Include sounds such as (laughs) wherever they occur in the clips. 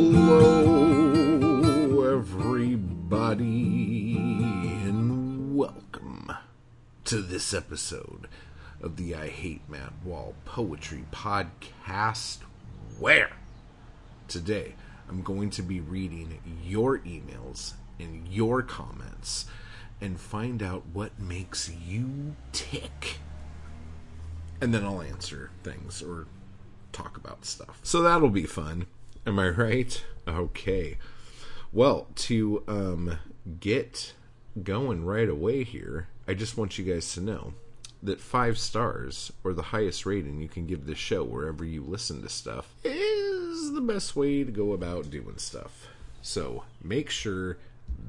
Hello, everybody, and welcome to this episode of the I Hate Matt Wall Poetry Podcast. Where today I'm going to be reading your emails and your comments and find out what makes you tick. And then I'll answer things or talk about stuff. So that'll be fun. Am I right? Okay. Well, to um, get going right away here, I just want you guys to know that five stars, or the highest rating you can give this show wherever you listen to stuff, is the best way to go about doing stuff. So make sure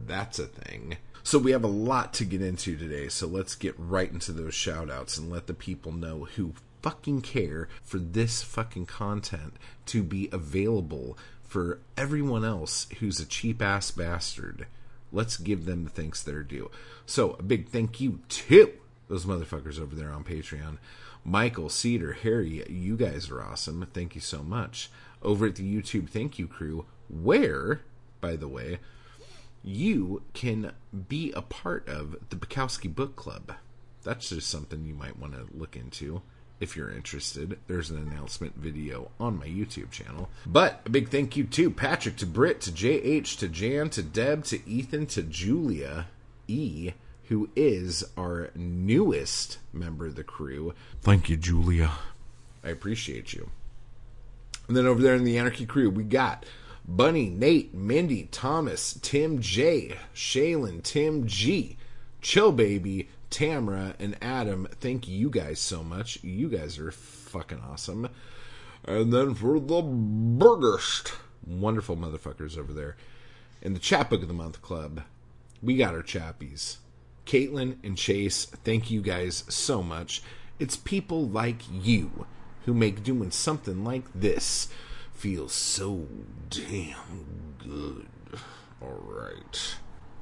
that's a thing. So we have a lot to get into today, so let's get right into those shout outs and let the people know who fucking care for this fucking content to be available for everyone else who's a cheap ass bastard. Let's give them the thanks they're due. So a big thank you to those motherfuckers over there on Patreon. Michael, Cedar, Harry, you guys are awesome. Thank you so much. Over at the YouTube thank you crew, where, by the way, you can be a part of the Bukowski Book Club. That's just something you might want to look into if you're interested. There's an announcement video on my YouTube channel. But a big thank you to Patrick, to Britt, to JH, to Jan, to Deb, to Ethan, to Julia E, who is our newest member of the crew. Thank you, Julia. I appreciate you. And then over there in the Anarchy crew, we got Bunny, Nate, Mindy, Thomas, Tim J, Shaylin, Tim G, Chill Baby, Tamra, and Adam. Thank you guys so much. You guys are fucking awesome. And then for the biggest wonderful motherfuckers over there in the Chapbook of the Month Club, we got our chappies. Caitlin and Chase, thank you guys so much. It's people like you who make doing something like this feels so damn good. All right.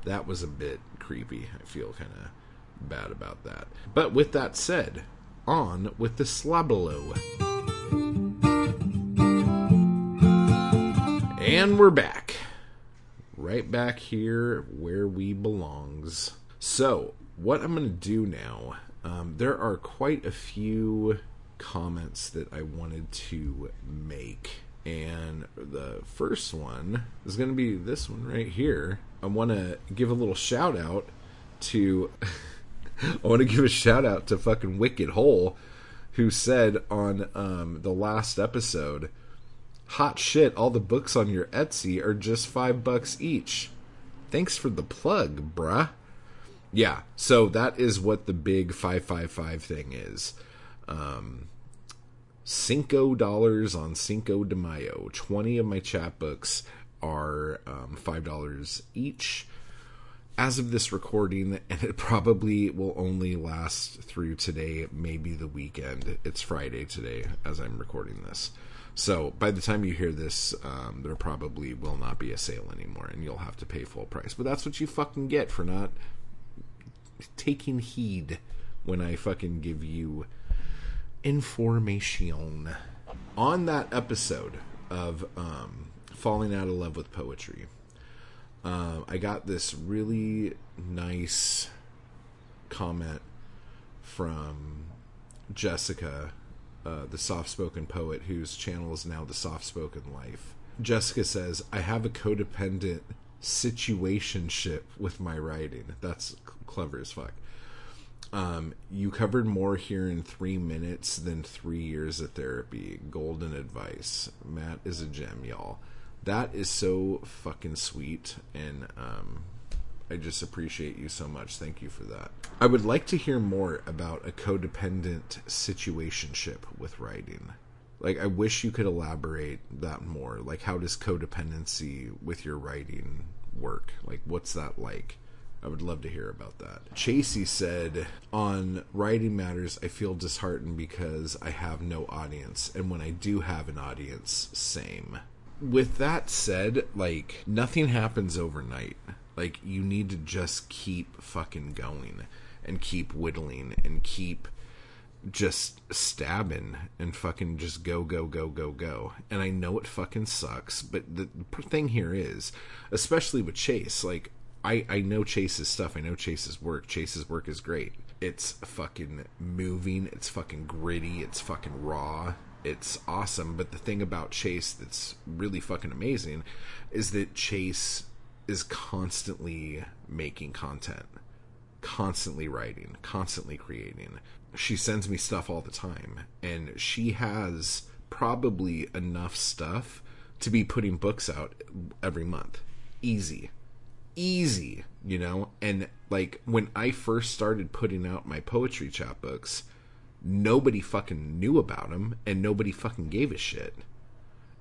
That was a bit creepy. I feel kind of bad about that. But with that said, on with the slabalo. And we're back. Right back here where we belongs. So, what I'm going to do now, um, there are quite a few comments that I wanted to make and the first one is going to be this one right here. I want to give a little shout out to. (laughs) (laughs) I want to give a shout out to fucking Wicked Hole, who said on um, the last episode, "Hot shit! All the books on your Etsy are just five bucks each." Thanks for the plug, bruh. Yeah, so that is what the big five five five thing is. Um, Cinco dollars on Cinco de Mayo. 20 of my chapbooks are um, $5 each as of this recording, and it probably will only last through today, maybe the weekend. It's Friday today as I'm recording this. So by the time you hear this, um, there probably will not be a sale anymore, and you'll have to pay full price. But that's what you fucking get for not taking heed when I fucking give you information on that episode of um, falling out of love with poetry. Um, I got this really nice comment from Jessica, uh, the soft spoken poet whose channel is now the soft spoken life. Jessica says, I have a codependent situationship with my writing. That's clever as fuck. Um, you covered more here in three minutes than three years of therapy. Golden advice. Matt is a gem, y'all. That is so fucking sweet, and um, I just appreciate you so much. Thank you for that. I would like to hear more about a codependent situationship with writing. Like, I wish you could elaborate that more. Like, how does codependency with your writing work? Like, what's that like? I would love to hear about that. Chasey said, On writing matters, I feel disheartened because I have no audience. And when I do have an audience, same. With that said, like, nothing happens overnight. Like, you need to just keep fucking going and keep whittling and keep just stabbing and fucking just go go go go go. And i know it fucking sucks but the thing here is especially with chase like i i know chase's stuff. I know chase's work. Chase's work is great. It's fucking moving. It's fucking gritty. It's fucking raw it's awesome but the thing about chase that's really fucking amazing is that chase is constantly making content constantly writing constantly creating. She sends me stuff all the time and she has probably enough stuff to be putting books out every month. Easy. Easy you know? And like when i first started putting out my poetry chapbooks nobody fucking knew about him and nobody fucking gave a shit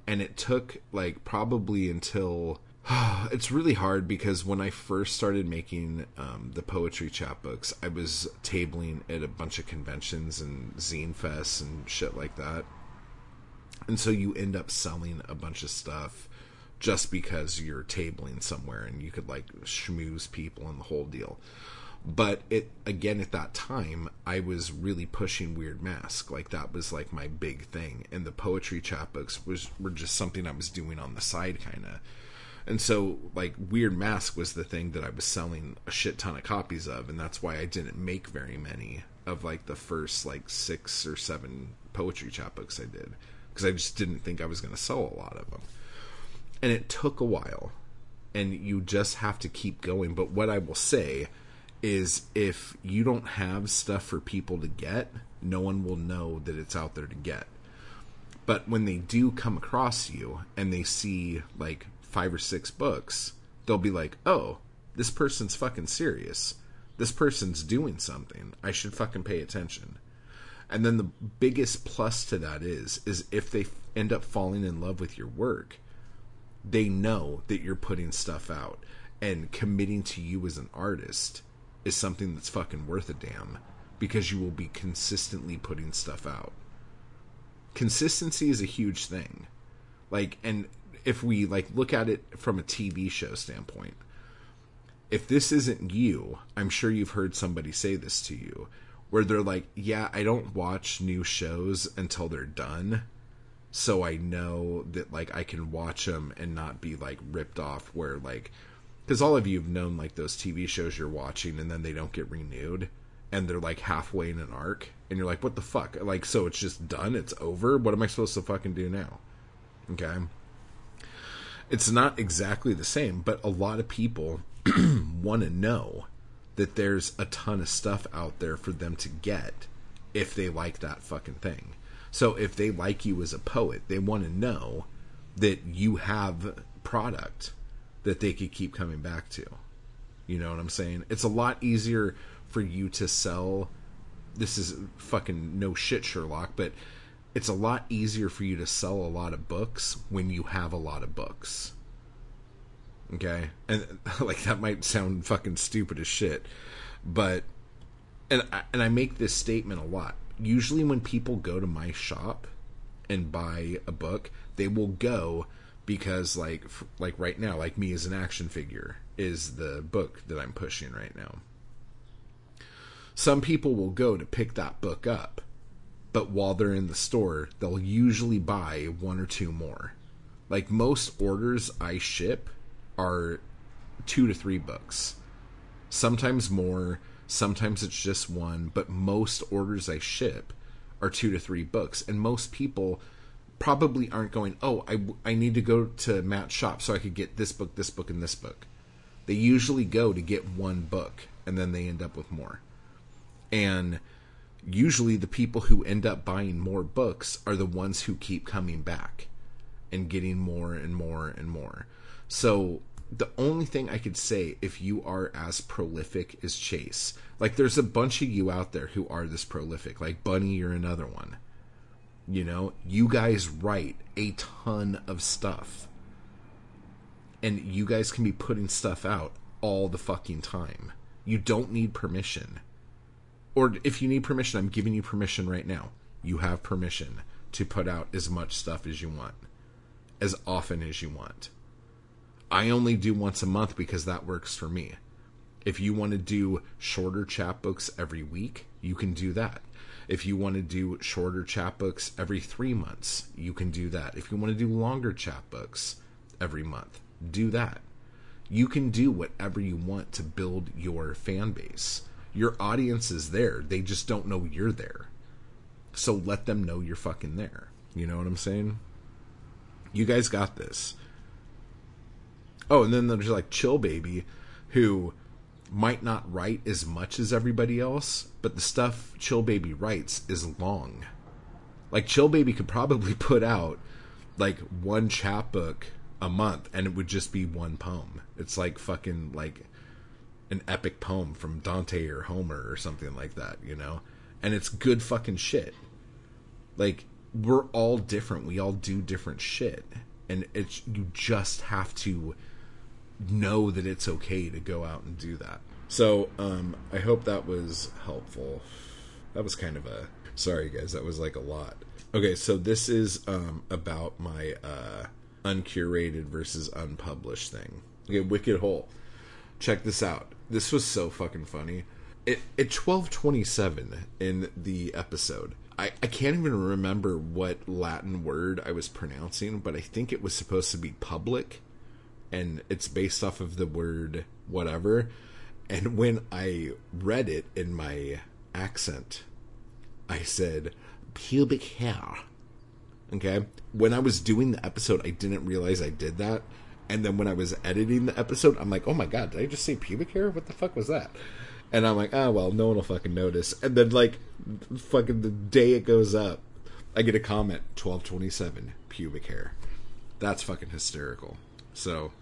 and it took like probably until (sighs) it's really hard because when I first started making um, the poetry chapbooks, I was tabling at a bunch of conventions and zine fests and shit like that. And so you end up selling a bunch of stuff just because you're tabling somewhere and you could like schmooze people and the whole deal. But it again at that time, I was really pushing Weird Mask. Like that was like my big thing, and the poetry chapbooks was were just something I was doing on the side, kind of and so, like, Weird Mask was the thing that I was selling a shit ton of copies of, and that's why I didn't make very many of like the first like six or seven poetry chapbooks I did because I just didn't think I was going to sell a lot of them. And it took a while, and you just have to keep going. But what I will say is if you don't have stuff for people to get, no one will know that it's out there to get. But when they do come across you and they see like five or six books, they'll be like, oh, this person's fucking serious. This person's doing something. I should fucking pay attention. And then the biggest plus to that is is if they end up falling in love with your work, they know that you're putting stuff out and committing to you as an artist is something that's fucking worth a damn because you will be consistently putting stuff out. Consistency is a huge thing. Like and if we like look at it from a TV show standpoint, if this isn't you, I'm sure you've heard somebody say this to you, where they're like, "Yeah, I don't watch new shows until they're done." So I know that like I can watch them and not be like ripped off where like cuz all of you have known like those TV shows you're watching and then they don't get renewed and they're like halfway in an arc and you're like what the fuck? Like so it's just done? It's over? What am i supposed to fucking do now? Okay? It's not exactly the same, but a lot of people (clears throat) want to know that there's a ton of stuff out there for them to get if they like that fucking thing. So if they like you as a poet, they want to know that you have product that they could keep coming back to. You know what I'm saying? It's a lot easier for you to sell this is fucking no shit Sherlock, but it's a lot easier for you to sell a lot of books when you have a lot of books. Okay? And (laughs) like that might sound fucking stupid as shit, but and I, and I make this statement a lot. Usually when people go to my shop and buy a book, they will go because like like right now, like me as an action figure is the book that I'm pushing right now. Some people will go to pick that book up but while they're in the store, they'll usually buy one or two more. Like most orders I ship are two to three books. Sometimes more, sometimes it's just one, but most orders I ship are two to three books. And most people probably aren't going, oh, I, I need to go to Matt's shop so I could get this book, this book, and this book. They usually go to get one book and then they end up with more. And usually the people who end up buying more books are the ones who keep coming back and getting more and more and more. So the only thing I could say if you are as prolific as Chase, like there's a bunch of you out there who are this prolific, like Bunny, you're another one. You know, you guys write a ton of stuff. And you guys can be putting stuff out all the fucking time. You don't need permission or if you need permission, I'm giving you permission right now. You have permission to put out as much stuff as you want, as often as you want. I only do once a month because that works for me. If you want to do shorter chapbooks every week, you can do that. If you want to do shorter chapbooks every three months, you can do that. If you want to do longer chapbooks every month, do that. You can do whatever you want to build your fan base. Your audience is there, they just don't know you're there. So let them know you're fucking there. You know what I'm saying? You guys got this. Oh, and then there's like Chill Baby, who might not write as much as everybody else, but the stuff Chill Baby writes is long. Like Chill Baby could probably (laughs) put out like one chapbook a month and it would just be one poem. It's like fucking like an epic poem from Dante or Homer or something like that, you know? And it's good fucking shit. Like we're all different. We all do different shit. And it's you just have to know that it's okay to go out and do that. So, um, I hope that was helpful. That was kind of a sorry guys, that was like a lot. Okay, so this is um about my uh uncurated versus unpublished thing. Okay, Wicked Hole. Check this out. This was so fucking funny. It at twelve twenty seven in the episode. I, I can't even remember what Latin word I was pronouncing, but I think it was supposed to be public and it's based off of the word whatever. And when I read it in my accent, I said pubic hair. Okay. When I was doing the episode, I didn't realize I did that. And then when I was editing the episode, I'm like, oh my god, did I just say pubic hair? What the fuck was that? And I'm like, oh well, no one will fucking notice. And then like, fucking the day it goes up, I get a comment, 1227, pubic hair. That's fucking hysterical. So,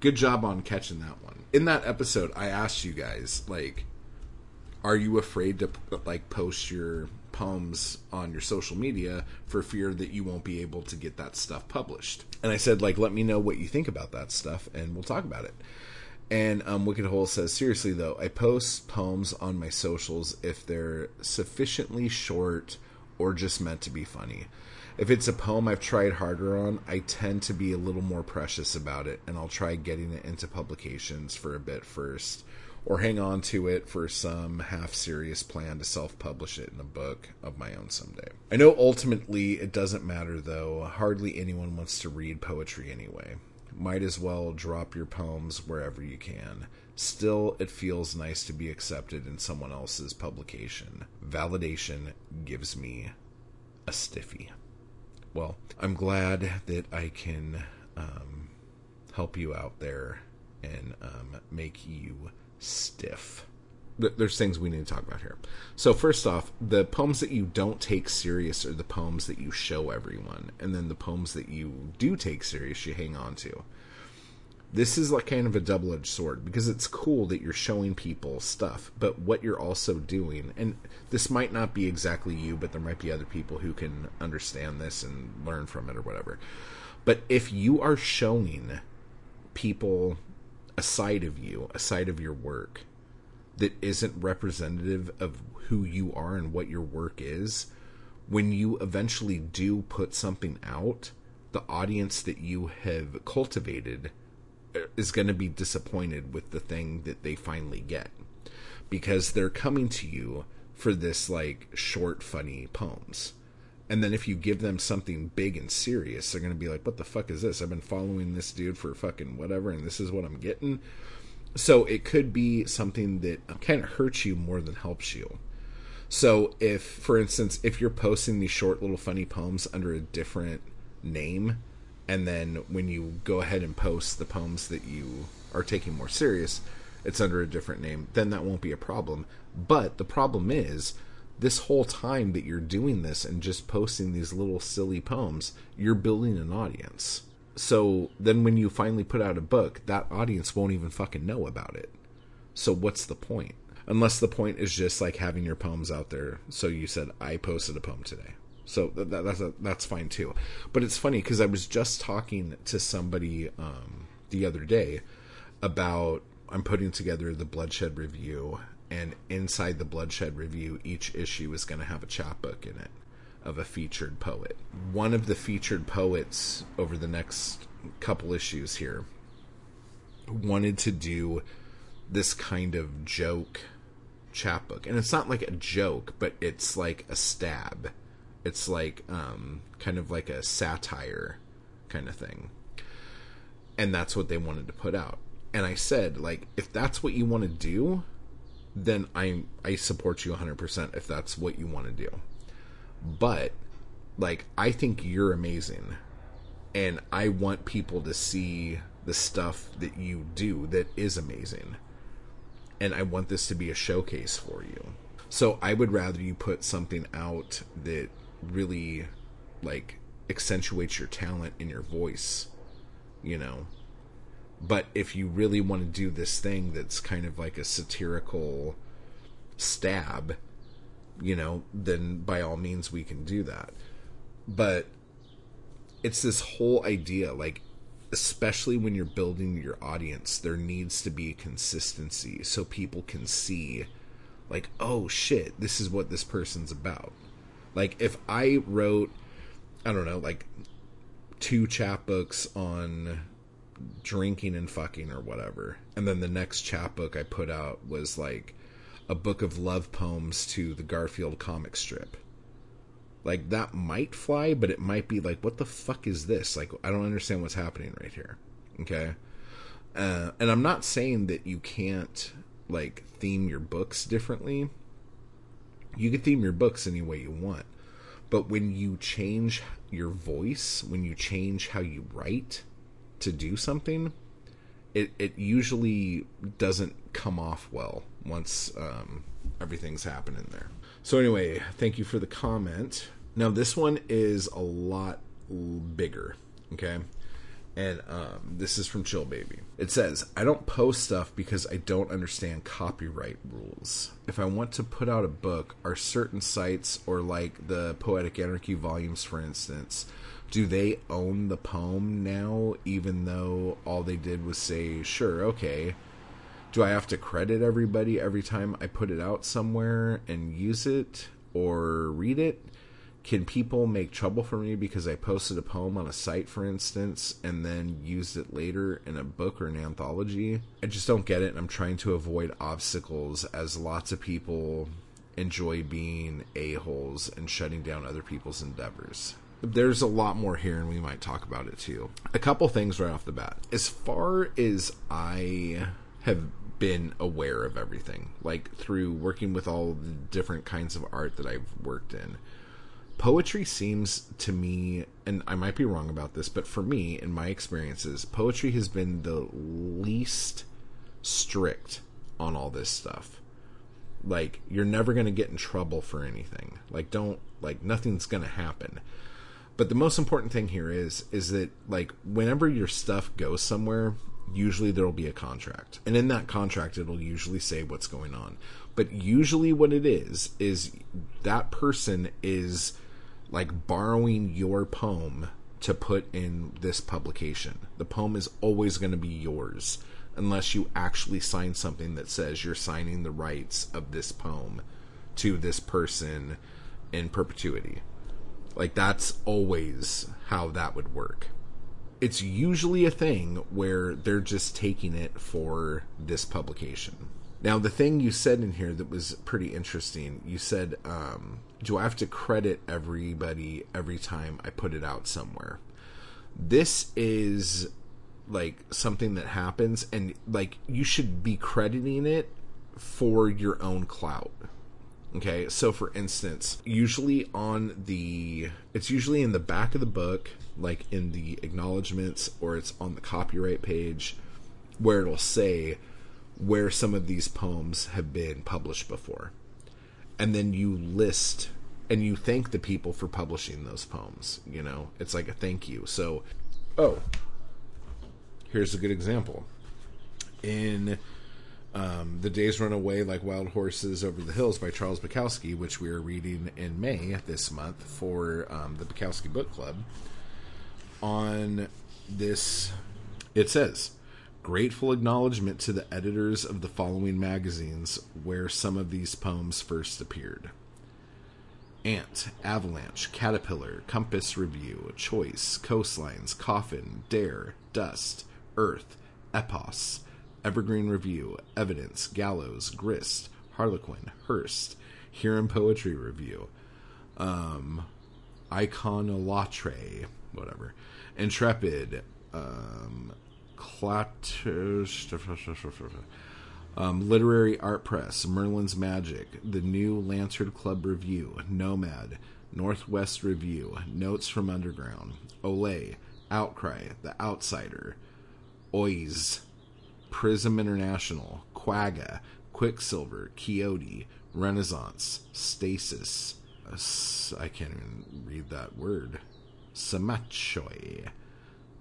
good job on catching that one. In that episode, I asked you guys, like, are you afraid to like post your poems on your social media for fear that you won't be able to get that stuff published? And I said, like, let me know what you think about that stuff, and we'll talk about it. And um, Wicked Hole says, seriously though, I post poems on my socials if they're sufficiently short or just meant to be funny. If it's a poem I've tried harder on, I tend to be a little more precious about it, and I'll try getting it into publications for a bit first, or hang on to it for some half serious plan to self publish it in a book of my own someday. I know ultimately it doesn't matter though, hardly anyone wants to read poetry anyway. Might as well drop your poems wherever you can. Still, it feels nice to be accepted in someone else's publication. Validation gives me a stiffy well, I'm glad that I can um, help you out there and um, make you stiff. There's things we need to talk about here. So, first off, the poems that you don't take serious are the poems that you show everyone, and then the poems that you do take serious, you hang on to this is like kind of a double edged sword because it's cool that you're showing people stuff, but what you're also doing, and this might not be exactly you, but there might be other people who can understand this and learn from it or whatever. But if you are showing people a side of you, a side of your work that isn't representative of who you are and what your work is, when you eventually do put something out, the audience that you have cultivated is going to be disappointed with the thing that they finally get. Because they're coming to you for this like short funny poems. And then if you give them something big and serious they're going to be like what the fuck is this? I've been following this dude for fucking whatever and this is what i'm getting. So it could be something that kind of hurts you more than helps you. So if for instance if you're posting these short little funny poems under a different name and then when you go ahead and post the poems that you are taking more serious it's under a different name then that won't be a problem. But the problem is this whole time that you're doing this and just posting these little silly poems you're building an audience. So then when you finally put out a book that audience won't even fucking know about it. So what's the point? Unless the point is just like having your poems out there. So you said i posted a poem today so that, that's a, that's fine too. But it's funny because I was just talking to somebody um, the other day about I'm putting together the Bloodshed review, and inside the Bloodshed review, each issue is going to have a chapbook in it of a featured poet. One of the featured poets over the next couple issues here wanted to do this kind of joke chapbook. And it's not like a joke, but it's like a stab. It's like um, kind of like a satire kind of thing. And that's what they wanted to put out. And I said, like, if that's what you want to do, then I I support you 100% if that's what you want to do. But like I think you're amazing and I want people to see the stuff that you do that is amazing. And I want this to be a showcase for you. So I would rather you put something out that really like accentuates your talent in your voice, you know. But if you really want to do this thing that's kind of like a satirical stab, you know, then by all means we can do that. But it's this whole idea like especially when you're building your audience, there needs to be consistency so people can see, like, oh shit, this is what this person's about. Like, if I wrote, I don't know, like two chapbooks on drinking and fucking or whatever, and then the next chapbook I put out was like a book of love poems to the Garfield comic strip like that might fly, but it might be like, what the fuck is this? Like, I don't understand what's happening right here. Okay. Uh, and I'm not saying that you can't like theme your books differently. You can theme your books any way you want. But when you change your voice, when you change how you write to do something, it, it usually doesn't come off well once um, everything's happening there. So, anyway, thank you for the comment. Now this one is a lot bigger, okay? And um, this is from Chill Baby. It says, I don't post stuff because I don't understand copyright rules. If I want to put out a book, are certain sites, or like the Poetic Anarchy volumes, for instance, do they own the poem now, even though all they did was say, sure, okay? Do I have to credit everybody every time I put it out somewhere and use it or read it? Can people make trouble for me because I posted a poem on a site, for instance, and then used it later in a book or an anthology? I just don't get it, and I'm trying to avoid obstacles as lots of people enjoy being a-holes and shutting down other people's endeavors. There's a lot more here, and we might talk about it too. A couple things right off the bat. As far as I have been aware of everything, like through working with all the different kinds of art that I've worked in poetry seems to me and i might be wrong about this but for me in my experiences poetry has been the least strict on all this stuff. Like you're never going to get in trouble for anything. Like don't like nothing's going to happen. But the most important thing here is is that like whenever your stuff goes somewhere usually there'll be a contract. And in that contract it'll usually say what's going on. But usually what it is is that person is like borrowing your poem to put in this publication. The poem is always going to be yours unless you actually sign something that says you're signing the rights of this poem to this person in perpetuity. Like that's always how that would work. It's usually a thing where they're just taking it for this publication. Now, the thing you said in here that was pretty interesting, you said, um, Do I have to credit everybody every time I put it out somewhere? This is like something that happens, and like you should be crediting it for your own clout. Okay, so for instance, usually on the, it's usually in the back of the book, like in the acknowledgments, or it's on the copyright page, where it'll say, where some of these poems have been published before. And then you list and you thank the people for publishing those poems. You know, it's like a thank you. So, oh, here's a good example. In um, The Days Run Away Like Wild Horses Over the Hills by Charles Bukowski, which we are reading in May this month for um, the Bukowski Book Club, on this, it says, Grateful acknowledgement to the editors of the following magazines where some of these poems first appeared. Ant, Avalanche, Caterpillar, Compass Review, Choice, Coastlines, Coffin, Dare, Dust, Earth, Epos, Evergreen Review, Evidence, Gallows, Grist, Harlequin, Hearse, Huron Poetry Review, um, Iconolatre, whatever, Intrepid, um, um, Literary Art Press, Merlin's Magic, The New Lantern Club Review, Nomad, Northwest Review, Notes from Underground, Olé, Outcry, The Outsider, Oise, Prism International, Quagga, Quicksilver, Quixote, Renaissance, Stasis, I can't even read that word, Samachoi,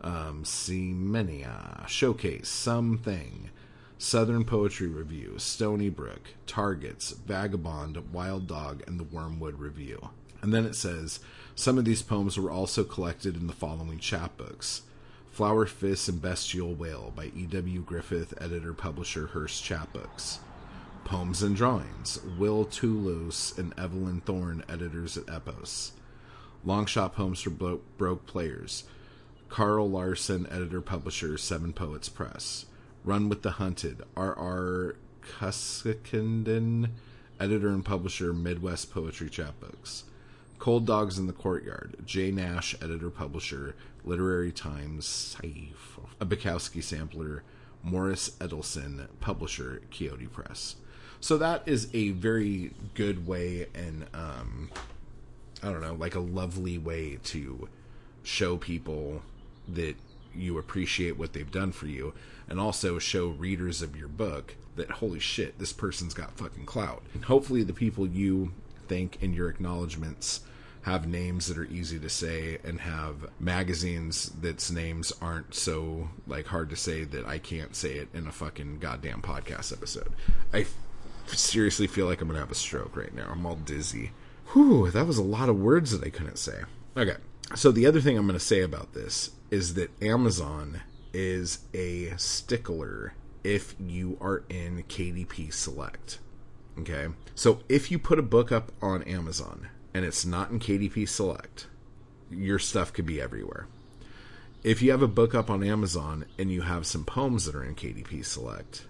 um, Semenia, Showcase, Something, Southern Poetry Review, Stony Brook, Targets, Vagabond, Wild Dog, and the Wormwood Review. And then it says some of these poems were also collected in the following chapbooks Flower Fist and Bestial Wail by E.V. Griffith, editor publisher Hearse Chapbooks. Poems and Drawings, Will Tullos and Evelyn Thorne, editors at Epos. Longshot Poems for Bro- Broke Players, Carl Larsen, editor publisher, Seven Poets Press. Run with the Hunted, R.R. Cuscaden, editor and publisher, Midwest Poetry Chapbooks. Cold Dogs in the Courtyard, J. Nash, editor publisher, Literary Times, a Bukowski sampler, Morris Edelson, publisher, Quixote Press. So that is a very good way and um, I don't know, like a lovely way to show people that you appreciate what they've done for you and also show readers of your book that holy shit this person's got fucking clout and hopefully the people you thank in your acknowledgments have names that are easy to say and have magazines that's names aren't so like hard to say that I can't say it in a fucking goddamn podcast episode. I f- seriously feel like I'm gonna have a stroke right now. I'm all dizzy. Whew, that was a lot of words that I couldn't say. Okay. So the other thing I'm gonna say about this is that Amazon is a stickler if you are in KDP Select. Okay. So if you put a book up on Amazon and it's not in KDP Select, your stuff could be everywhere. If you have a book up on Amazon and you have some poems that are in KDP Select,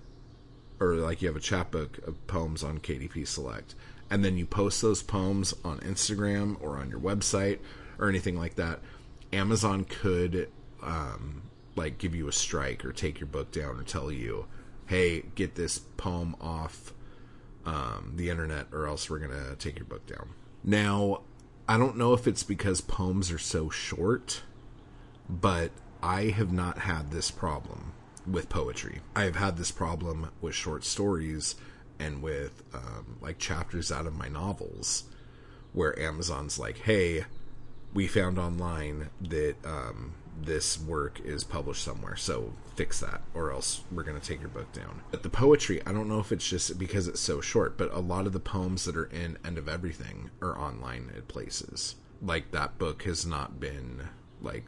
or like you have a chapbook of poems on KDP Select, and then you post those poems on Instagram or on your website or anything like that, Amazon could um, like give you a strike or take your book down or tell you, "Hey, get this poem off um, the internet, or else we're gonna take your book down." Now, I don't know if it's because poems are so short, but I have not had this problem with poetry. I have had this problem with short stories and with um, like chapters out of my novels where Amazon's like, hey, we found online that um, this work is published somewhere, so fix that, or else we're going to take your book down. But the poetry, I don't know if it's just because it's so short, but a lot of the poems that are in End of Everything are online at places. Like that book has not been like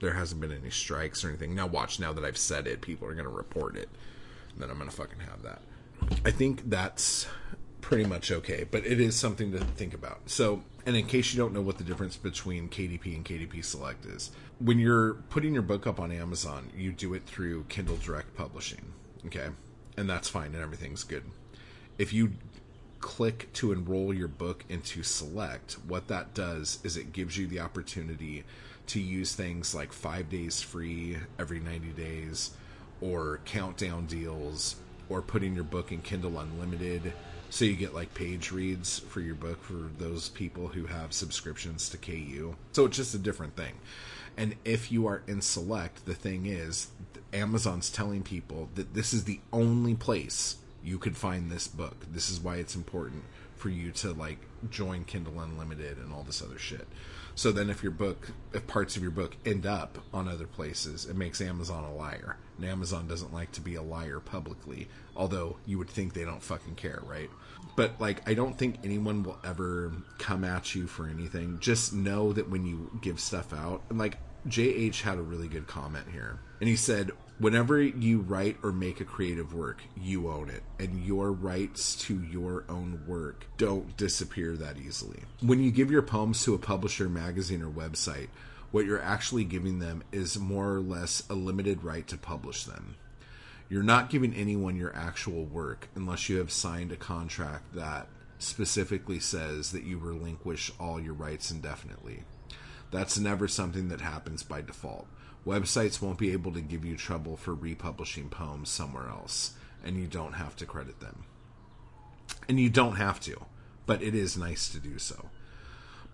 there hasn't been any strikes or anything. Now watch, now that I've said it, people are going to report it. And Then I'm going to fucking have that. I think that's pretty much okay, but it is something to think about. So, and in case you don't know what the difference between KDP and KDP Select is, when you're putting your book up on Amazon, you do it through Kindle Direct Publishing, okay? And that's fine and everything's good. If you click to enroll your book into Select, what that does is it gives you the opportunity to use things like 5 days free every 90 days or countdown deals or putting your book in Kindle Unlimited so you get like page reads for your book for those people who have subscriptions to KU. So it's just a different thing. And if you are in Select, the thing is, Amazon's telling people that this is the only place you could find this book. This is why it's important for you to like join Kindle Unlimited and all this other shit. So then if your book if parts of your book end up on other places, it makes Amazon a liar. And Amazon doesn't like to be a liar publicly, although you would think they don't fucking care, right? But like I don't think anyone will ever come at you for anything. Just know that when you give stuff out, and like JH had a really good comment here. And he said, whenever you write or make a creative work, you own it. And your rights to your own work don't disappear that easily. When you give your poems to a publisher, magazine, or website, what you're actually giving them is more or less a limited right to publish them. You're not giving anyone your actual work unless you have signed a contract that specifically says that you relinquish all your rights indefinitely. That's never something that happens by default. Websites won't be able to give you trouble for republishing poems somewhere else, and you don't have to credit them. And you don't have to, but it is nice to do so.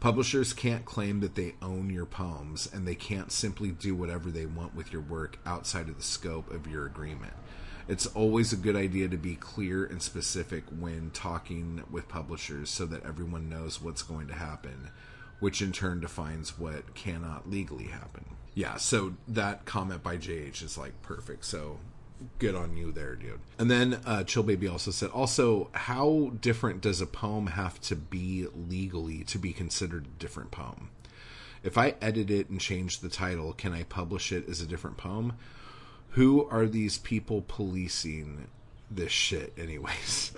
Publishers can't claim that they own your poems, and they can't simply do whatever they want with your work outside of the scope of your agreement. It's always a good idea to be clear and specific when talking with publishers so that everyone knows what's going to happen, which in turn defines what cannot legally happen. Yeah, so that comment by JH is like perfect. So good on you there, dude. And then uh, Chill Baby also said, also, how different does a poem have to be legally to be considered a different poem? If I edit it and change the title, can I publish it as a different poem? Who are these people policing this shit, anyways?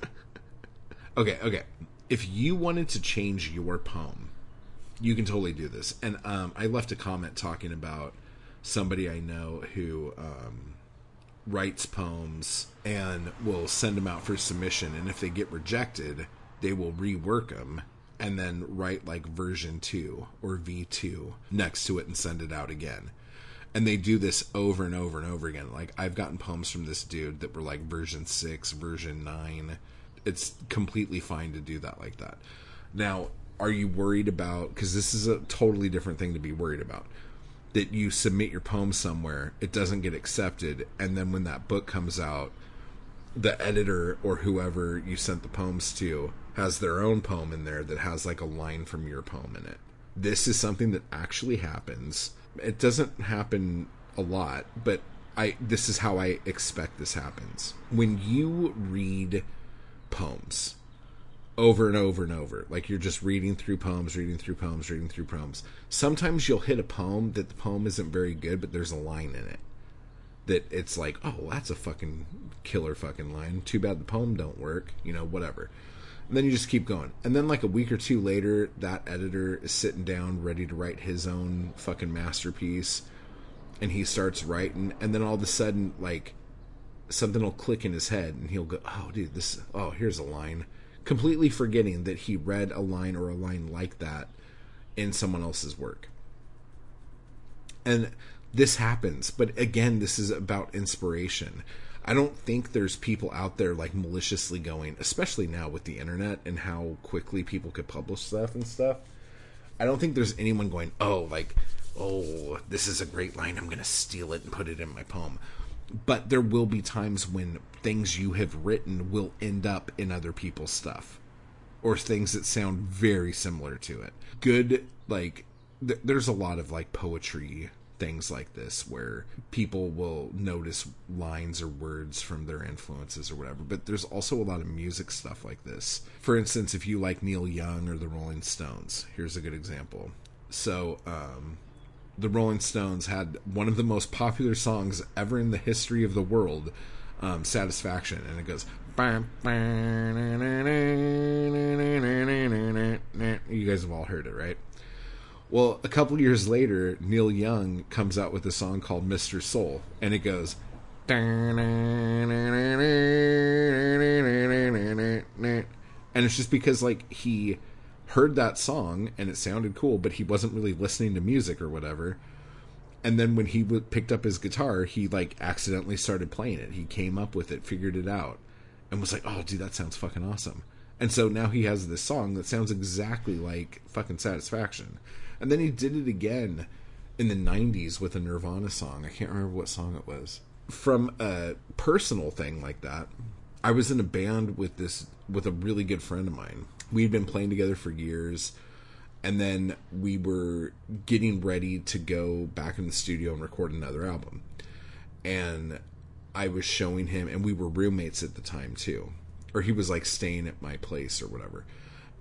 (laughs) okay, okay. If you wanted to change your poem, you can totally do this. And um, I left a comment talking about somebody I know who um, writes poems and will send them out for submission. And if they get rejected, they will rework them and then write like version 2 or V2 next to it and send it out again. And they do this over and over and over again. Like I've gotten poems from this dude that were like version 6, version 9. It's completely fine to do that like that. Now, are you worried about because this is a totally different thing to be worried about that you submit your poem somewhere it doesn't get accepted and then when that book comes out the editor or whoever you sent the poems to has their own poem in there that has like a line from your poem in it. This is something that actually happens. It doesn't happen a lot but i this is how i expect this happens. When you read poems over and over and over. Like you're just reading through poems, reading through poems, reading through poems. Sometimes you'll hit a poem that the poem isn't very good, but there's a line in it that it's like, oh, that's a fucking killer fucking line. Too bad the poem don't work, you know, whatever. And then you just keep going. And then like a week or two later, that editor is sitting down ready to write his own fucking masterpiece. And he starts writing, and then all of a sudden, like something will click in his head, and he'll go, "Oh, dude, this. Oh, here's a line." Completely forgetting that he read a line or a line like that in someone else's work. And this happens, but again, this is about inspiration. I don't think there's people out there like maliciously going, especially now with the internet and how quickly people could publish stuff and stuff. I don't think there's anyone going, oh, like, oh, this is a great line. I'm going to steal it and put it in my poem but there will be times when things you have written will end up in other people's stuff or things that sound very similar to it. Good, like, th- there's a lot of like poetry things like this where people will notice lines or words from their influences or whatever, but there's also a lot of music stuff like this. For instance, if you like Neil Young or the Rolling Stones, here's a good example. So, um, the Rolling Stones had one of the most popular songs ever in the history of the world, um, "Satisfaction," and it goes. You guys have all heard it, right? Well, a couple years later, Neil Young comes out with a song called "Mr. Soul," and it goes. And it's just because, like, he heard that song and it sounded cool, but he wasn't really listening to music or whatever. And then when he w- picked up his guitar, he like accidentally started playing it. He came up with it, figured it out, and was like, "Oh, dude, that sounds fucking awesome." And so now he has this song that sounds exactly like fucking Satisfaction. And then he did it again in the 90s with a Nirvana song. I can't remember what song it was. From a personal thing like that, I was in a band with this with a really good friend of mine we'd been playing together for years and then we were getting ready to go back in the studio and record another album. And i was showing him and we were roommates at the time too. Or he was like staying at my place or whatever.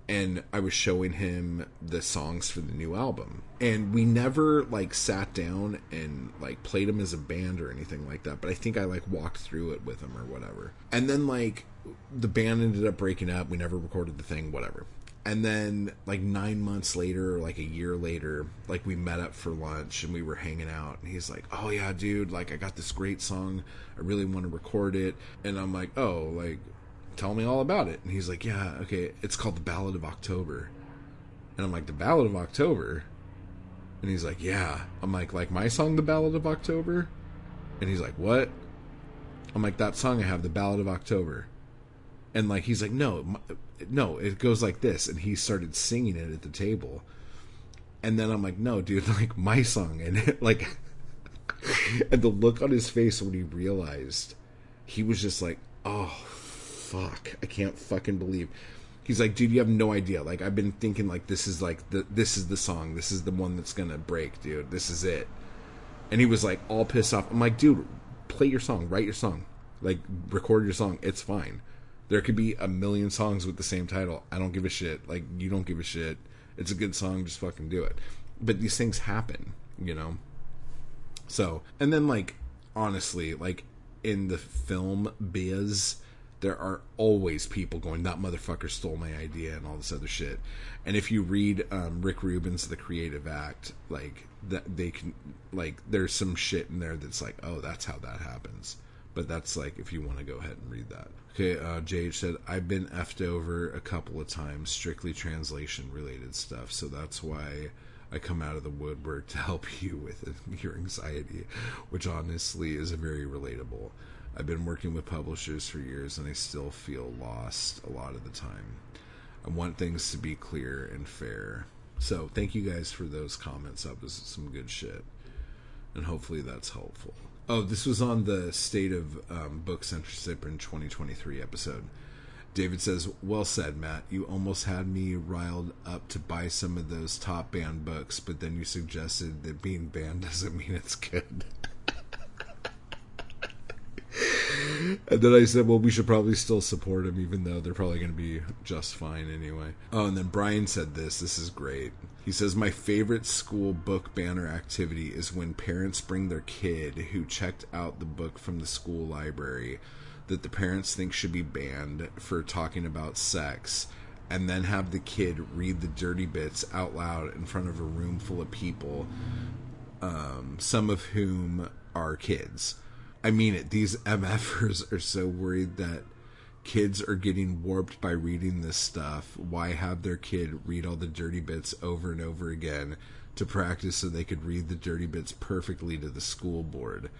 And i was showing him the songs for the new album. And we never like sat down and like played them as a band or anything like that but i think i like walked through it with him or whatever. And then like the band ended up breaking up. We never recorded the thing, whatever. and then like nine months later, like a year later, like we met up for lunch and we were hanging out, and he's like, "Oh yeah, dude, like I got this great song, I really want to record it," and I'm like, "Oh, like." Tell me all about it. And he's like, Yeah, okay, it's called The Ballad of October. And I'm like, The Ballad of October? And he's like, Yeah. I'm like, like my song, The Ballad of October? And he's like, What? I'm like, that song I have, The Ballad of October. And like, he's like, No, no, it goes like this. And he started singing it at the table. And then I'm like, No, dude, (laughs) like my song. And like, (laughs) and the look on his face when he realized, he was just like, Oh, fuck. I can't fucking believe. He's like, dude, you have no idea. Like, I've been thinking like this is like the this is the song. This is the one that's gonna break, dude. This is it. And he was like all pissed off. I'm like, dude, play your song, write your song, like record your song. It's fine. There could be a million songs with the same title. I don't give a shit. Like, you don't give a shit. It's a good song. Just fucking do it. But these things happen, you know. So, and then like honestly, like in the film biz there are always people going, that motherfucker stole my idea and all this other shit. And if you read um, Rick Rubin's The Creative Act, like that they can, like there's some shit in there that's like, oh, that's how that happens. But that's like if you want to go ahead and read that. Okay, uh, Jade said I've been effed over a couple of times, strictly translation related stuff. So that's why I come out of the woodwork to help (laughs) you with (laughs) your anxiety, which honestly is very relatable. I've been working with publishers for years and I still feel lost a lot of the time. I want things to be clear and fair. So, thank you guys for those comments. That was some good shit. And hopefully that's helpful. Oh, this was on the State of um, Book Censorship in 2023 episode. David says, Well said, Matt. You almost had me riled up to buy some of those top banned books, but then you suggested that being banned (laughs) doesn't mean it's good. (laughs) and then I said, well, we should probably still support them, even though they're probably going to be just fine anyway. Oh, and then Brian said this. This is great. He says, My favorite school book banner activity is when parents bring their kid who checked out the book from the school library that the parents think should be banned for talking about sex and then have the kid read the dirty bits out loud in front of a room full of people, um, some of whom are kids. I mean it. These (laughs) MFers are so worried that kids are getting warped by reading this stuff. Why have their kid read all the dirty bits over and over again to practice so they could read the dirty bits perfectly to the school board?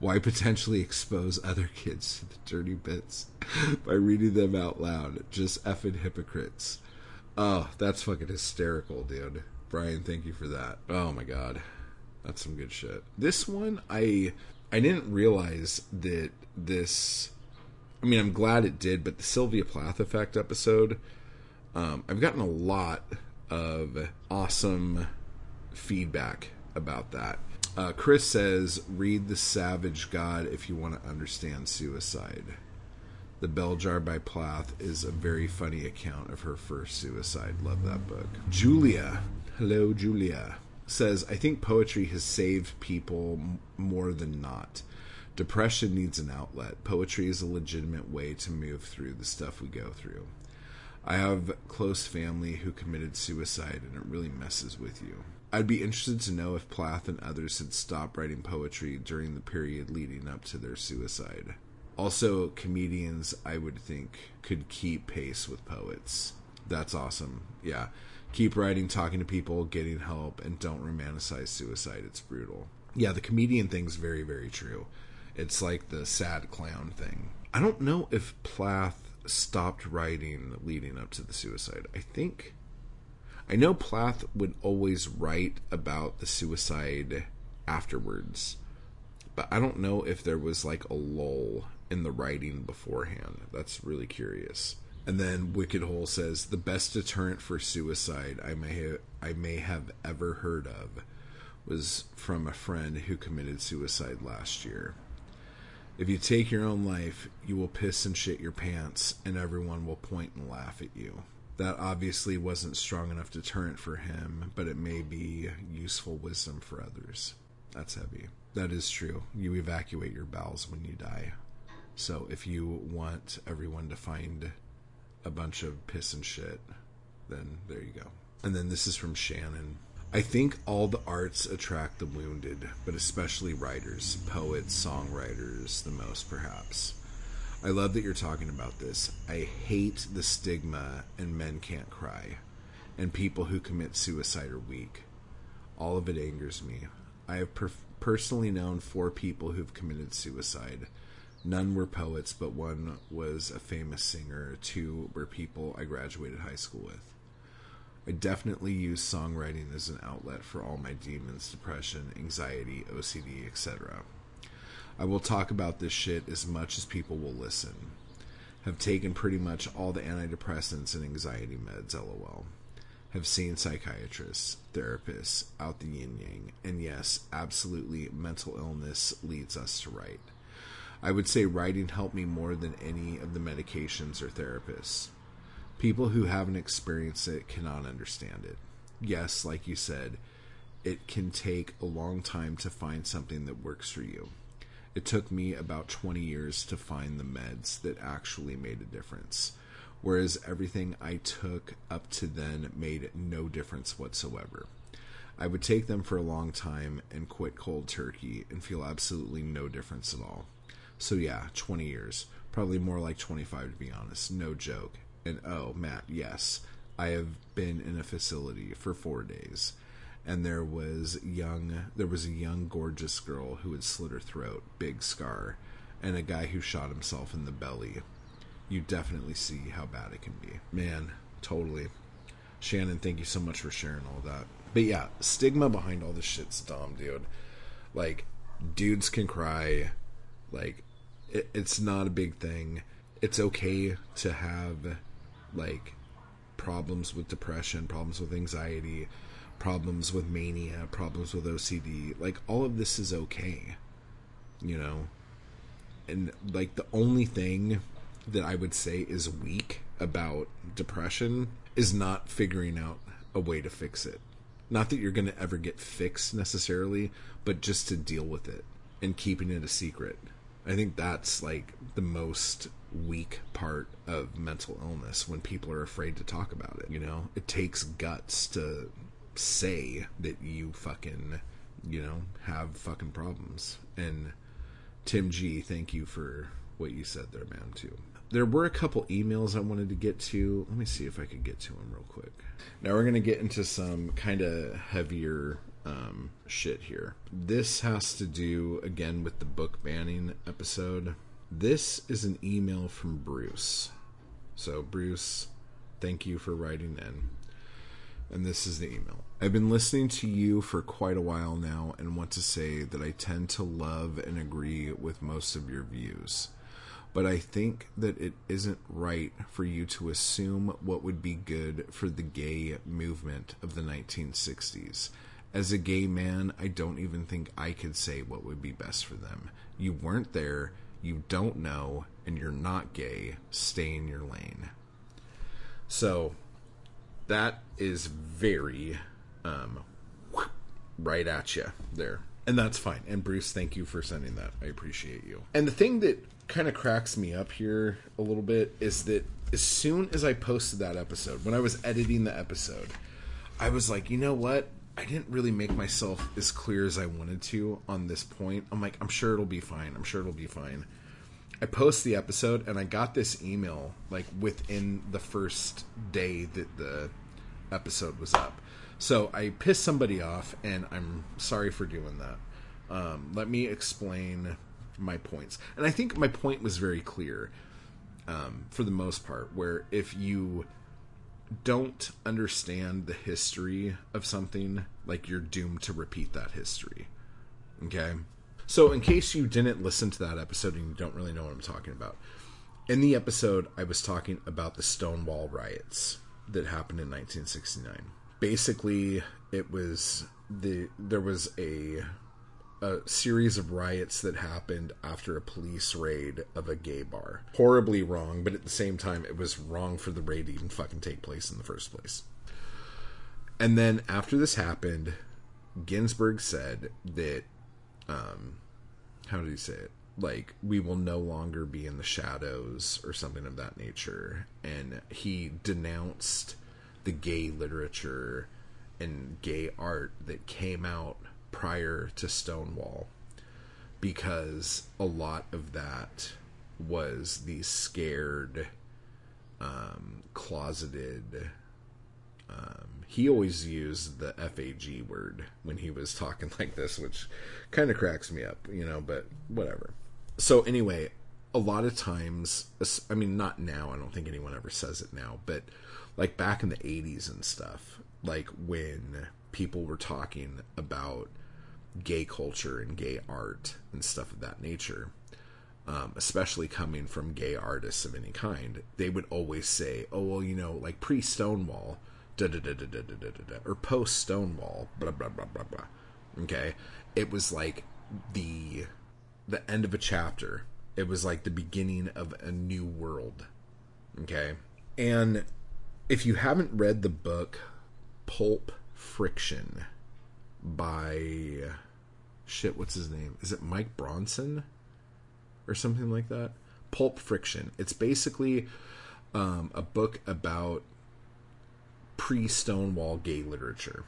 Why potentially expose other (laughs) kids to the dirty bits (laughs) by reading them out loud? Just effing hypocrites. Oh, that's fucking hysterical, dude. Brian, thank you for that. Oh my god. That's some good shit. This one, I I didn't realize that this. I mean, I'm glad it did, but the Sylvia Plath effect episode, um, I've gotten a lot of awesome feedback about that. Uh, Chris says, read The Savage God if you want to understand suicide. The Bell Jar by Plath is a very funny account of her first suicide. Love that book. Julia. Hello, Julia says, I think poetry has saved people more than not. Depression needs an outlet. Poetry is a legitimate way to move through the stuff we go through. I have close family who committed suicide, and it really messes with you. I'd be interested to know if Plath and others had stopped writing poetry during the period leading up to their suicide. Also, comedians, I would think, could keep pace with poets. That's awesome. Yeah keep writing, talking to people, getting help, and don't romanticize suicide. It's brutal. Yeah, the comedian thing's very, very true. It's like the sad clown thing. I don't know if Plath stopped writing leading up to the suicide. I think. I know Plath would always write about the suicide afterwards, but I don't know if there was like a lull in the writing beforehand. That's really curious. And then Wicked Hole says the best deterrent for suicide I may have, I may have ever heard of was from a friend who committed suicide last year. If you take your own life, you will piss and shit your pants, and everyone will point and laugh at you. That obviously wasn't strong enough deterrent for him, but it may be useful wisdom for others. That's heavy. That is true. You evacuate your bowels when you die. So if you want everyone to find a bunch of piss and shit. then there you go. And then this is from Shannon. I think all the arts attract the wounded, but especially writers, poets, songwriters, the most perhaps. I love that you're talking about this. I hate the stigma and men can't cry, and people who commit suicide are weak. All of it angers me. I have per- personally known four people who've committed suicide. None were poets, but one was a famous singer. Two were people I graduated high school with. I definitely use songwriting as an outlet for all my demons, depression, anxiety, OCD, etc. I will talk about this shit as much as people will listen. Have taken pretty much all the antidepressants and anxiety meds, lol. Have seen psychiatrists, therapists, out the yin yang, and yes, absolutely, mental illness leads us to write. I would say writing helped me more than any of the medications or therapists. People who haven't experienced it cannot understand it. Yes, like you said, it can take a long time to find something that works for you. It took me about 20 years to find the meds that actually made a difference, whereas everything I took up to then made no difference whatsoever. I would take them for a long time and quit cold turkey and feel absolutely no difference at all. So, yeah, 20 years. Probably more like 25 to be honest. No joke. And oh, Matt, yes, I have been in a facility for four days, and there was young, there was a young, gorgeous girl who had slit her throat, big scar, and a guy who shot himself in the belly. You definitely see how bad it can be, man. Totally. Shannon, thank you so much for sharing all that. But yeah, stigma behind all this shit's dumb, dude. Like, dudes can cry. Like, it, it's not a big thing. It's okay to have like problems with depression, problems with anxiety, problems with mania, problems with OCD. Like all of this is okay. You know? And like the only thing that I would say is weak about depression is not figuring out a way to fix it. Not that you're going to ever get fixed necessarily, but just to deal with it and keeping it a secret. I think that's like the most weak part of mental illness when people are afraid to talk about it. You know, it takes guts to say that you fucking, you know, have fucking problems. And Tim G, thank you for what you said there, man, too. There were a couple emails I wanted to get to. Let me see if I could get to them real quick. Now we're going to get into some kind of heavier um, shit here. This has to do, again, with the book banning episode. This is an email from Bruce. So, Bruce, thank you for writing in. And this is the email. I've been listening to you for quite a while now and want to say that I tend to love and agree with most of your views. But I think that it isn't right for you to assume what would be good for the gay movement of the 1960s. As a gay man, I don't even think I could say what would be best for them. You weren't there you don't know, and you're not gay, stay in your lane. So that is very um, right at you there. And that's fine. And Bruce, thank you for sending that. I appreciate you. And the thing that kind of cracks me up here a little bit is that as soon as I posted that episode, when I was editing the episode, I was like, you know what? I didn't really make myself as clear as I wanted to on this point. I'm like, I'm sure it'll be fine. I'm sure it'll be fine. I post the episode and I got this email like within the first day that the episode was up. So I pissed somebody off and I'm sorry for doing that. Um, let me explain my points. And I think my point was very clear um, for the most part, where if you don't understand the history of something, like you're doomed to repeat that history. Okay? So, in case you didn't listen to that episode and you don't really know what I'm talking about, in the episode, I was talking about the Stonewall riots that happened in 1969. Basically, it was the there was a a series of riots that happened after a police raid of a gay bar. Horribly wrong, but at the same time, it was wrong for the raid to even fucking take place in the first place. And then after this happened, Ginsberg said that, um, how did he say it? Like, we will no longer be in the shadows or something of that nature. And he denounced the gay literature and gay art that came out prior to Stonewall because a lot of that was the scared, um, closeted. Um, he always used the FAG word when he was talking (laughs) like this, which kind of cracks me up, you know, but whatever. So, anyway, a lot of times, I mean, not now, I don't think anyone ever says it now, but like back in the 80s and stuff, like when people were talking about gay culture and gay art and stuff of that nature, um, especially coming from gay artists of any kind, they would always say, "Oh well, you know, like pre Stonewall, da da da da da da da da, or post Stonewall, blah blah blah blah blah." Okay, it was like the the end of a chapter. It was like the beginning of a new world. Okay, and if you haven't read the book Pulp Friction by shit, what's his name? Is it Mike Bronson or something like that? Pulp Friction. It's basically um, a book about pre Stonewall gay literature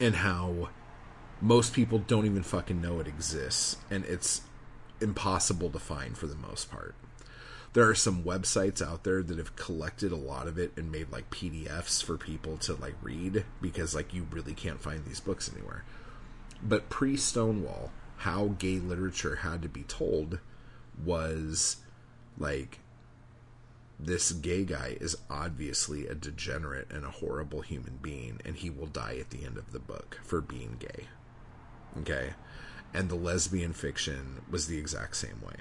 and how most people don't even fucking know it exists and it's impossible to find for the most part. There are some websites out there that have collected a lot of it and made like PDFs for people to like read because like you really can't find these books anywhere. But pre Stonewall, how gay literature had to be told was like this gay guy is obviously a degenerate and a horrible human being, and he will die at the end of the book for being gay. Okay? And the lesbian fiction was the exact same way.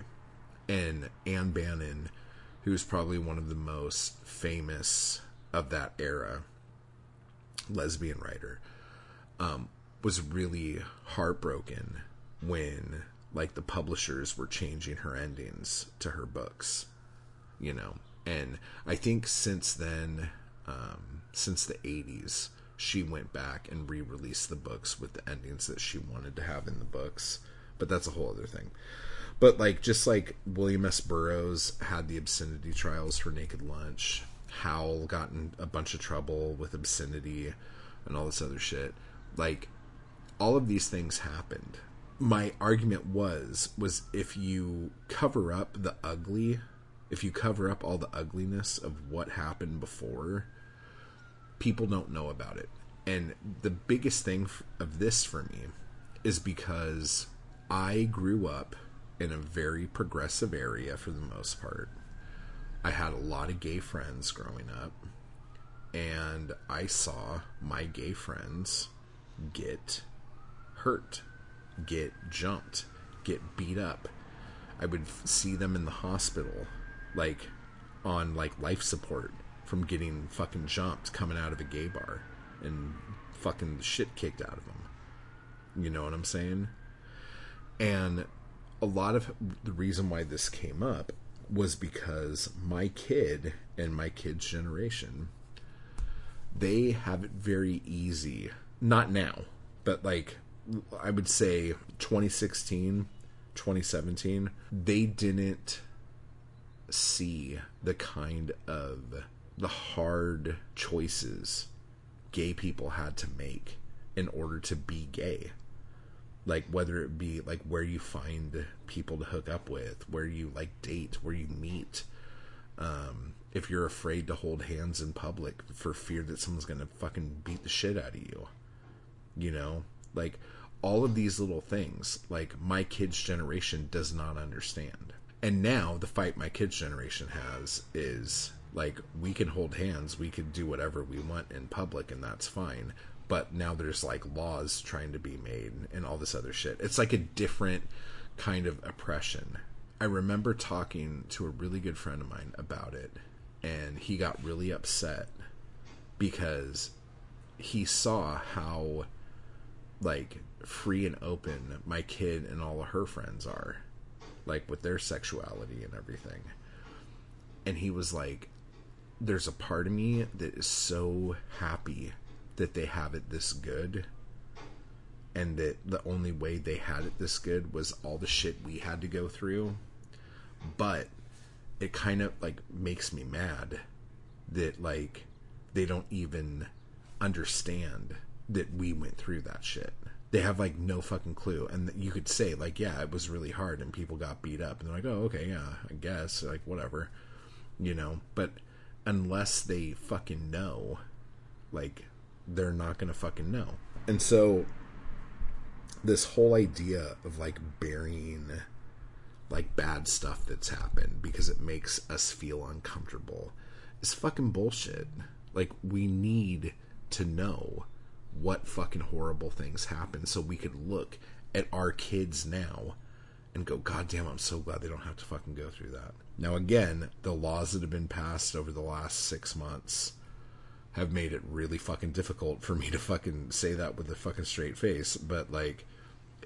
And Ann Bannon, who's probably one of the most famous of that era lesbian writer, um, was really heartbroken when like the publishers were changing her endings to her books you know? And i think since then um, since the 80s she went back and re-released the books with the endings that she wanted to have in the books but that's a whole other thing but like just like william s burroughs had the obscenity trials for naked lunch howl got in a bunch of trouble with obscenity and all this other shit like all of these things happened. My argument was was if you cover up the ugly, if you cover up all the ugliness of what happened before, people don't know about it. And the biggest thing of this for me is because I grew up in a very progressive area for the most part. I had a lot of gay friends growing up, and I saw my gay friends get hurt, get jumped, get beat up. I would see them in the hospital, like on like life support from getting fucking jumped coming out of a gay bar and fucking shit kicked out of them. You know what I'm saying? And a lot of the reason why this came up was because my kid and my kid's generation they have it very easy not now but like I would say 2016, 2017, they didn't see the kind of the hard choices gay people had to make in order to be gay. Like whether it be like where you find people to hook up with, where you like date, where you meet. Um, if you're afraid to hold hands in public for fear that someone's gonna fucking beat the shit out of you. You know? Like all of these little things, like my kids' generation does not understand. And now the fight my kids' generation has is like we can hold hands, we can do whatever we want in public, and that's fine. But now there's like laws trying to be made and all this other shit. It's like a different kind of oppression. I remember talking to a really good friend of mine about it, and he got really upset because he saw how like free and open my kid and all of her friends are like with their sexuality and everything and he was like there's a part of me that is so happy that they have it this good and that the only way they had it this good was all the shit we had to go through but it kind of like makes me mad that like they don't even understand that we went through that shit. They have like no fucking clue. And you could say, like, yeah, it was really hard and people got beat up. And they're like, oh, okay, yeah, I guess. Like, whatever. You know? But unless they fucking know, like, they're not going to fucking know. And so, this whole idea of like burying like bad stuff that's happened because it makes us feel uncomfortable is fucking bullshit. Like, we need to know what fucking horrible things happen so we could look at our kids now and go, God damn, I'm so glad they don't have to fucking go through that. Now, again, the laws that have been passed over the last six months have made it really fucking difficult for me to fucking say that with a fucking straight face, but like,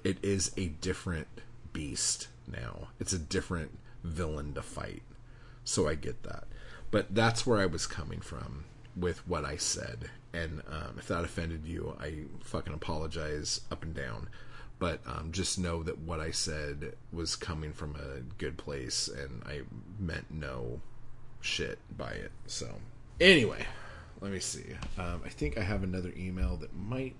it is a different beast now. It's a different villain to fight. So I get that. But that's where I was coming from with what I said. And um, if that offended you, I fucking apologize up and down. But um, just know that what I said was coming from a good place and I meant no shit by it. So, anyway, let me see. Um, I think I have another email that might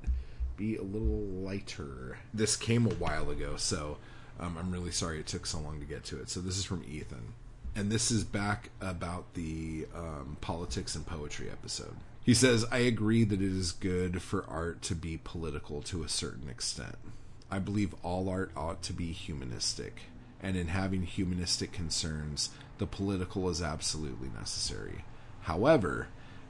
be a little lighter. This came a while ago, so um, I'm really sorry it took so long to get to it. So, this is from Ethan and this is back about the um, politics and poetry episode. He says, I agree that it is good for art to be political to a certain extent. I believe all art ought to be humanistic, and in having humanistic concerns, the political is absolutely necessary. However,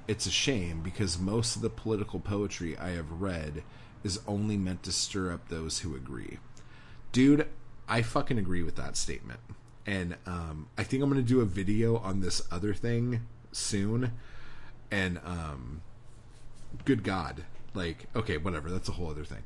it's a shame because most of the political poetry I have read is only meant to stir up those who agree. Dude, I fucking agree with that statement and um, I think I'm gonna do a video on this other thing soon. And um, good God, like okay, whatever. That's a whole other thing.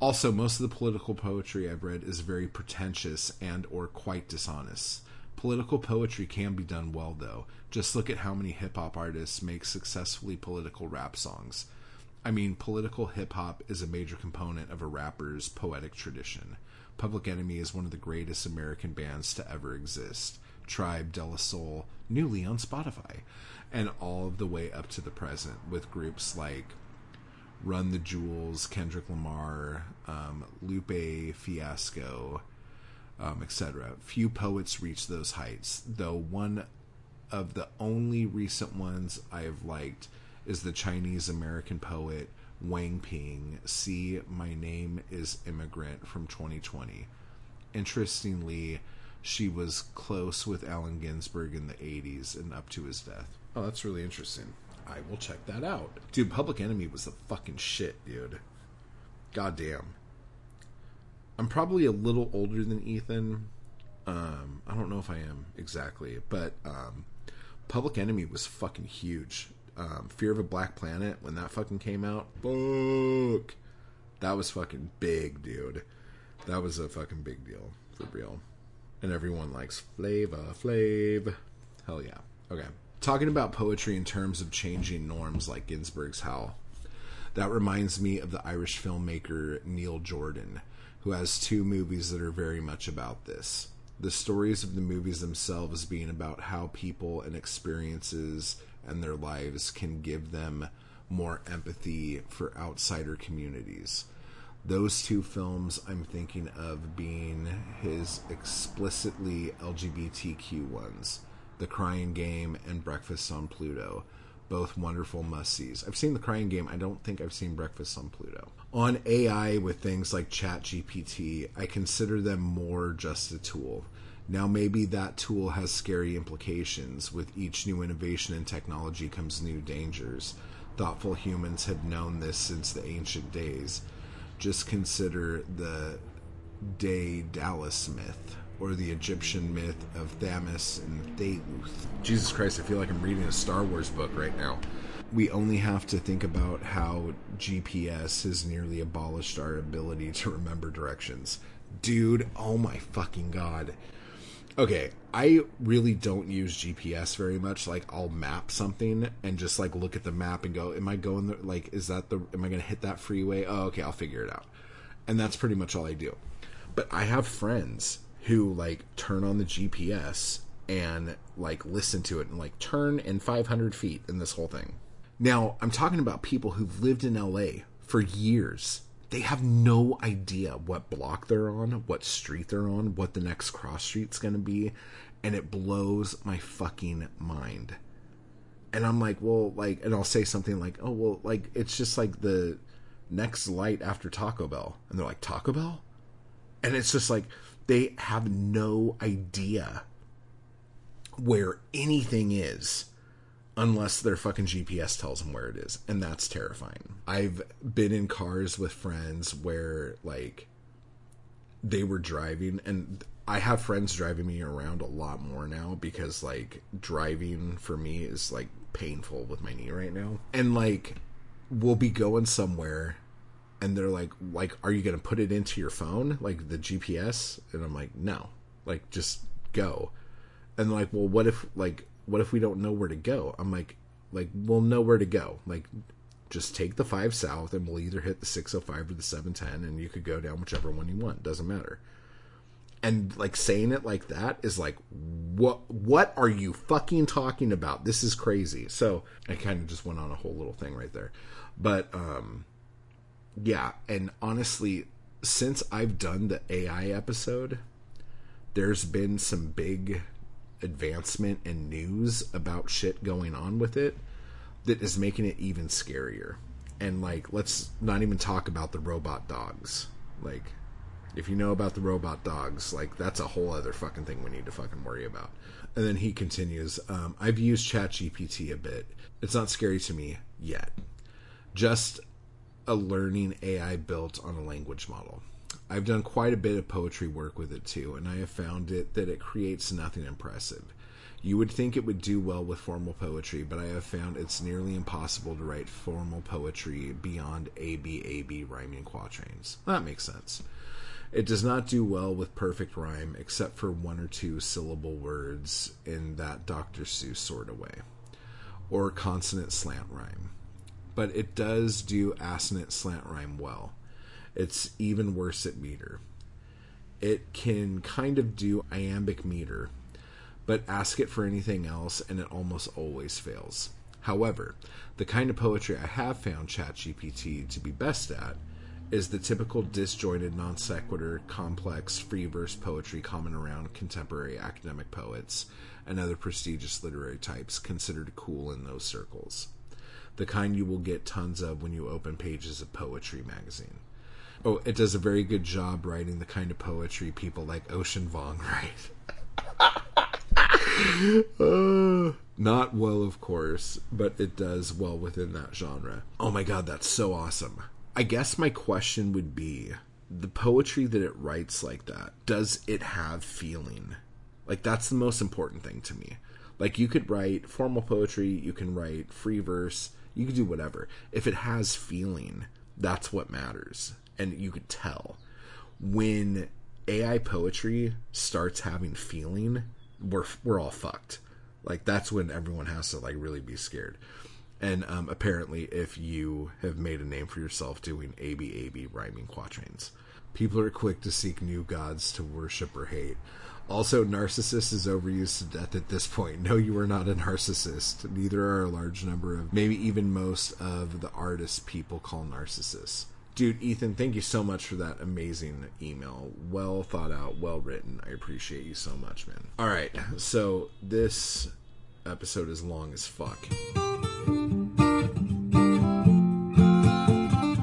Also, most of the political poetry I've read is very pretentious and or quite dishonest. Political poetry can be done well though. Just look at how many hip hop artists make successfully political rap songs. I mean, political hip hop is a major component of a rapper's poetic tradition. Public Enemy is one of the greatest American bands to ever exist. Tribe, De La Soul, newly on Spotify, and all of the way up to the present with groups like Run the Jewels, Kendrick Lamar, um, Lupe Fiasco, um, etc. Few poets reach those heights, though one of the only recent ones I have liked is the Chinese American poet Wang Ping, see My Name is Immigrant from 2020. Interestingly, she was close with Allen Ginsberg in the 80s and up to his death. Oh, that's really interesting. I will check that out. Dude, Public Enemy was the fucking shit, dude. Goddamn. I'm probably a little older than Ethan. Um, I don't know if I am exactly, but um, Public Enemy was fucking huge um, Fear of a Black Planet when that fucking came out. Fuck, that was fucking big, dude. That was a fucking big deal for real. And everyone likes Flava Flav. Hell yeah. Okay. Talking about poetry in terms of changing norms like Ginsberg's Howl. That reminds me of the Irish filmmaker Neil Jordan, who has two movies that are very much about this. The stories of the movies themselves being about how people and experiences and their lives can give them more empathy for outsider communities. Those two films I'm thinking of being his explicitly LGBTQ ones The Crying Game and Breakfast on Pluto. Both wonderful must sees. I've seen The Crying Game, I don't think I've seen Breakfast on Pluto. On AI with things like ChatGPT, I consider them more just a tool. Now, maybe that tool has scary implications. With each new innovation in technology comes new dangers. Thoughtful humans have known this since the ancient days. Just consider the Daedalus myth, or the Egyptian myth of Thamus and Thayluth. Jesus Christ, I feel like I'm reading a Star Wars book right now. We only have to think about how GPS has nearly abolished our ability to remember directions. Dude, oh my fucking god okay, I really don't use GPS very much. Like I'll map something and just like look at the map and go, am I going there? Like, is that the, am I going to hit that freeway? Oh, okay, I'll figure it out. And that's pretty much all I do. But I have friends who like turn on the GPS and like listen to it and like turn in 500 feet in this whole thing. Now, I'm talking about people who've lived in LA for years. They have no idea what block they're on, what street they're on, what the next cross street's going to be, and it blows my fucking mind. And I'm like, well, like, and I'll say something like, oh, well, like, it's just like the next light after Taco Bell. And they're like, Taco Bell? And it's just like, they have no idea where anything is unless their fucking GPS tells them where it is. And that's terrifying. I've been in cars with friends where, like, they were driving, and I have friends driving me around a lot more now because, like, driving for me is, like, painful with my knee right now. And, like, we'll be going somewhere and they're like like are you going to put it into your phone like the GPS and I'm like no like just go and like well what if like what if we don't know where to go? I'm like like we'll know where to go. Like just take the 5 south and we'll either hit the 605 or the 710 and you could go down whichever one you want. Doesn't matter. And like saying it like that is like what what are you fucking talking about? This is crazy. So i kind of just went on a whole little thing right there. But um yeah, and honestly, since I've done the AI episode, there's been some big advancement and news about shit going on with it that is making it even scarier. And like, let's not even talk about the robot dogs. Like, if you know about the robot dogs, like that's a whole other fucking thing we need to fucking worry about. And then he continues, um, I've used ChatGPT a bit. It's not scary to me yet. Just a learning AI built on a language model. I've done quite a bit of poetry work with it too, and I have found it that it creates nothing impressive. You would think it would do well with formal poetry, but I have found it's nearly impossible to write formal poetry beyond ABAB rhyming quatrains. That makes sense. It does not do well with perfect rhyme, except for one or two syllable words in that Dr. Seuss sort of way, or consonant slant rhyme but it does do assonant slant rhyme well. It's even worse at meter. It can kind of do iambic meter, but ask it for anything else and it almost always fails. However, the kind of poetry I have found ChatGPT to be best at is the typical disjointed, non sequitur, complex, free verse poetry common around contemporary academic poets and other prestigious literary types considered cool in those circles the kind you will get tons of when you open pages of Poetry magazine. Oh, it does a very good job writing the kind of poetry people like Ocean Vuong write. uh, (laughs) not well, of course, but it does well within that genre. Oh my god, that's so awesome. I guess my question would be the poetry that it writes like that, does it have feeling? Like, that's the most important thing to me. Like, you could write formal poetry, you can write free verse, you can do whatever. If it has feeling, that's what matters. And you could tell. When AI poetry starts having feeling, we're we're all fucked. Like that's when everyone has to like really be scared. And um, apparently, if you have made a name for yourself doing ABAB rhyming quatrains, people are quick to seek new gods to worship or hate. Also, narcissist is overused to death at this point. No, you are not a narcissist. Neither are a large number of, maybe even most of the artists people call narcissists. Dude, Ethan, thank you so much for that amazing email. Well thought out, well written. I appreciate you so much, man. All right, so this episode is long as fuck.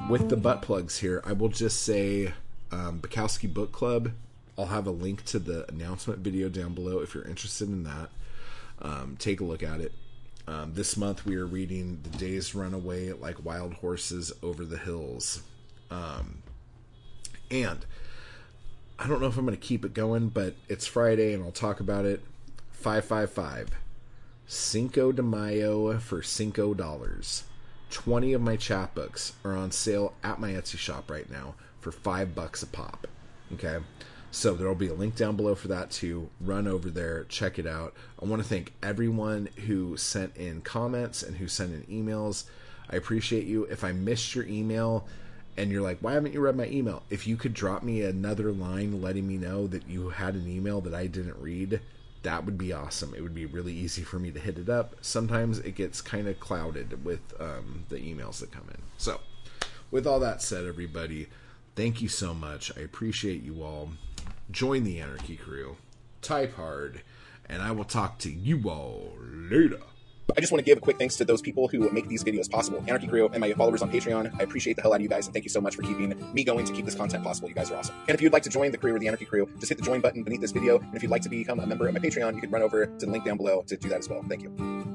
With the butt plugs here, I will just say um, Bukowski Book Club I'll have a link to the announcement video down below if you're interested in that. Um, take a look at it. Um, this month we are reading The Days Run Away Like Wild Horses Over the Hills. Um, and I don't know if I'm going to keep it going, but it's Friday and I'll talk about it. 555. Cinco de Mayo for Cinco dollars. 20 of my chapbooks are on sale at my Etsy shop right now for 5 bucks a pop. Okay? So there will be a link down below for that to run over there, check it out. I want to thank everyone who sent in comments and who sent in emails. I appreciate you. If I missed your email and you're like, why haven't you read my email? If you could drop me another line letting me know that you had an email that I didn't read, that would be awesome. It would be really easy for me to hit it up. Sometimes it gets kind of clouded with um, the emails that come in. So, with all that said, everybody, thank you so much. I appreciate you all. Join the Anarchy crew, type hard, and I will talk to you all later. I just want to give a quick thanks to those people who make these videos possible. Anarchy Crew and my followers on Patreon. I appreciate the hell out of you guys and thank you so much for keeping me going to keep this content possible. You guys are awesome. And if you'd like to join the crew or the Anarchy Crew, just hit the join button beneath this video. And if you'd like to become a member of my Patreon, you can run over to the link down below to do that as well. Thank you.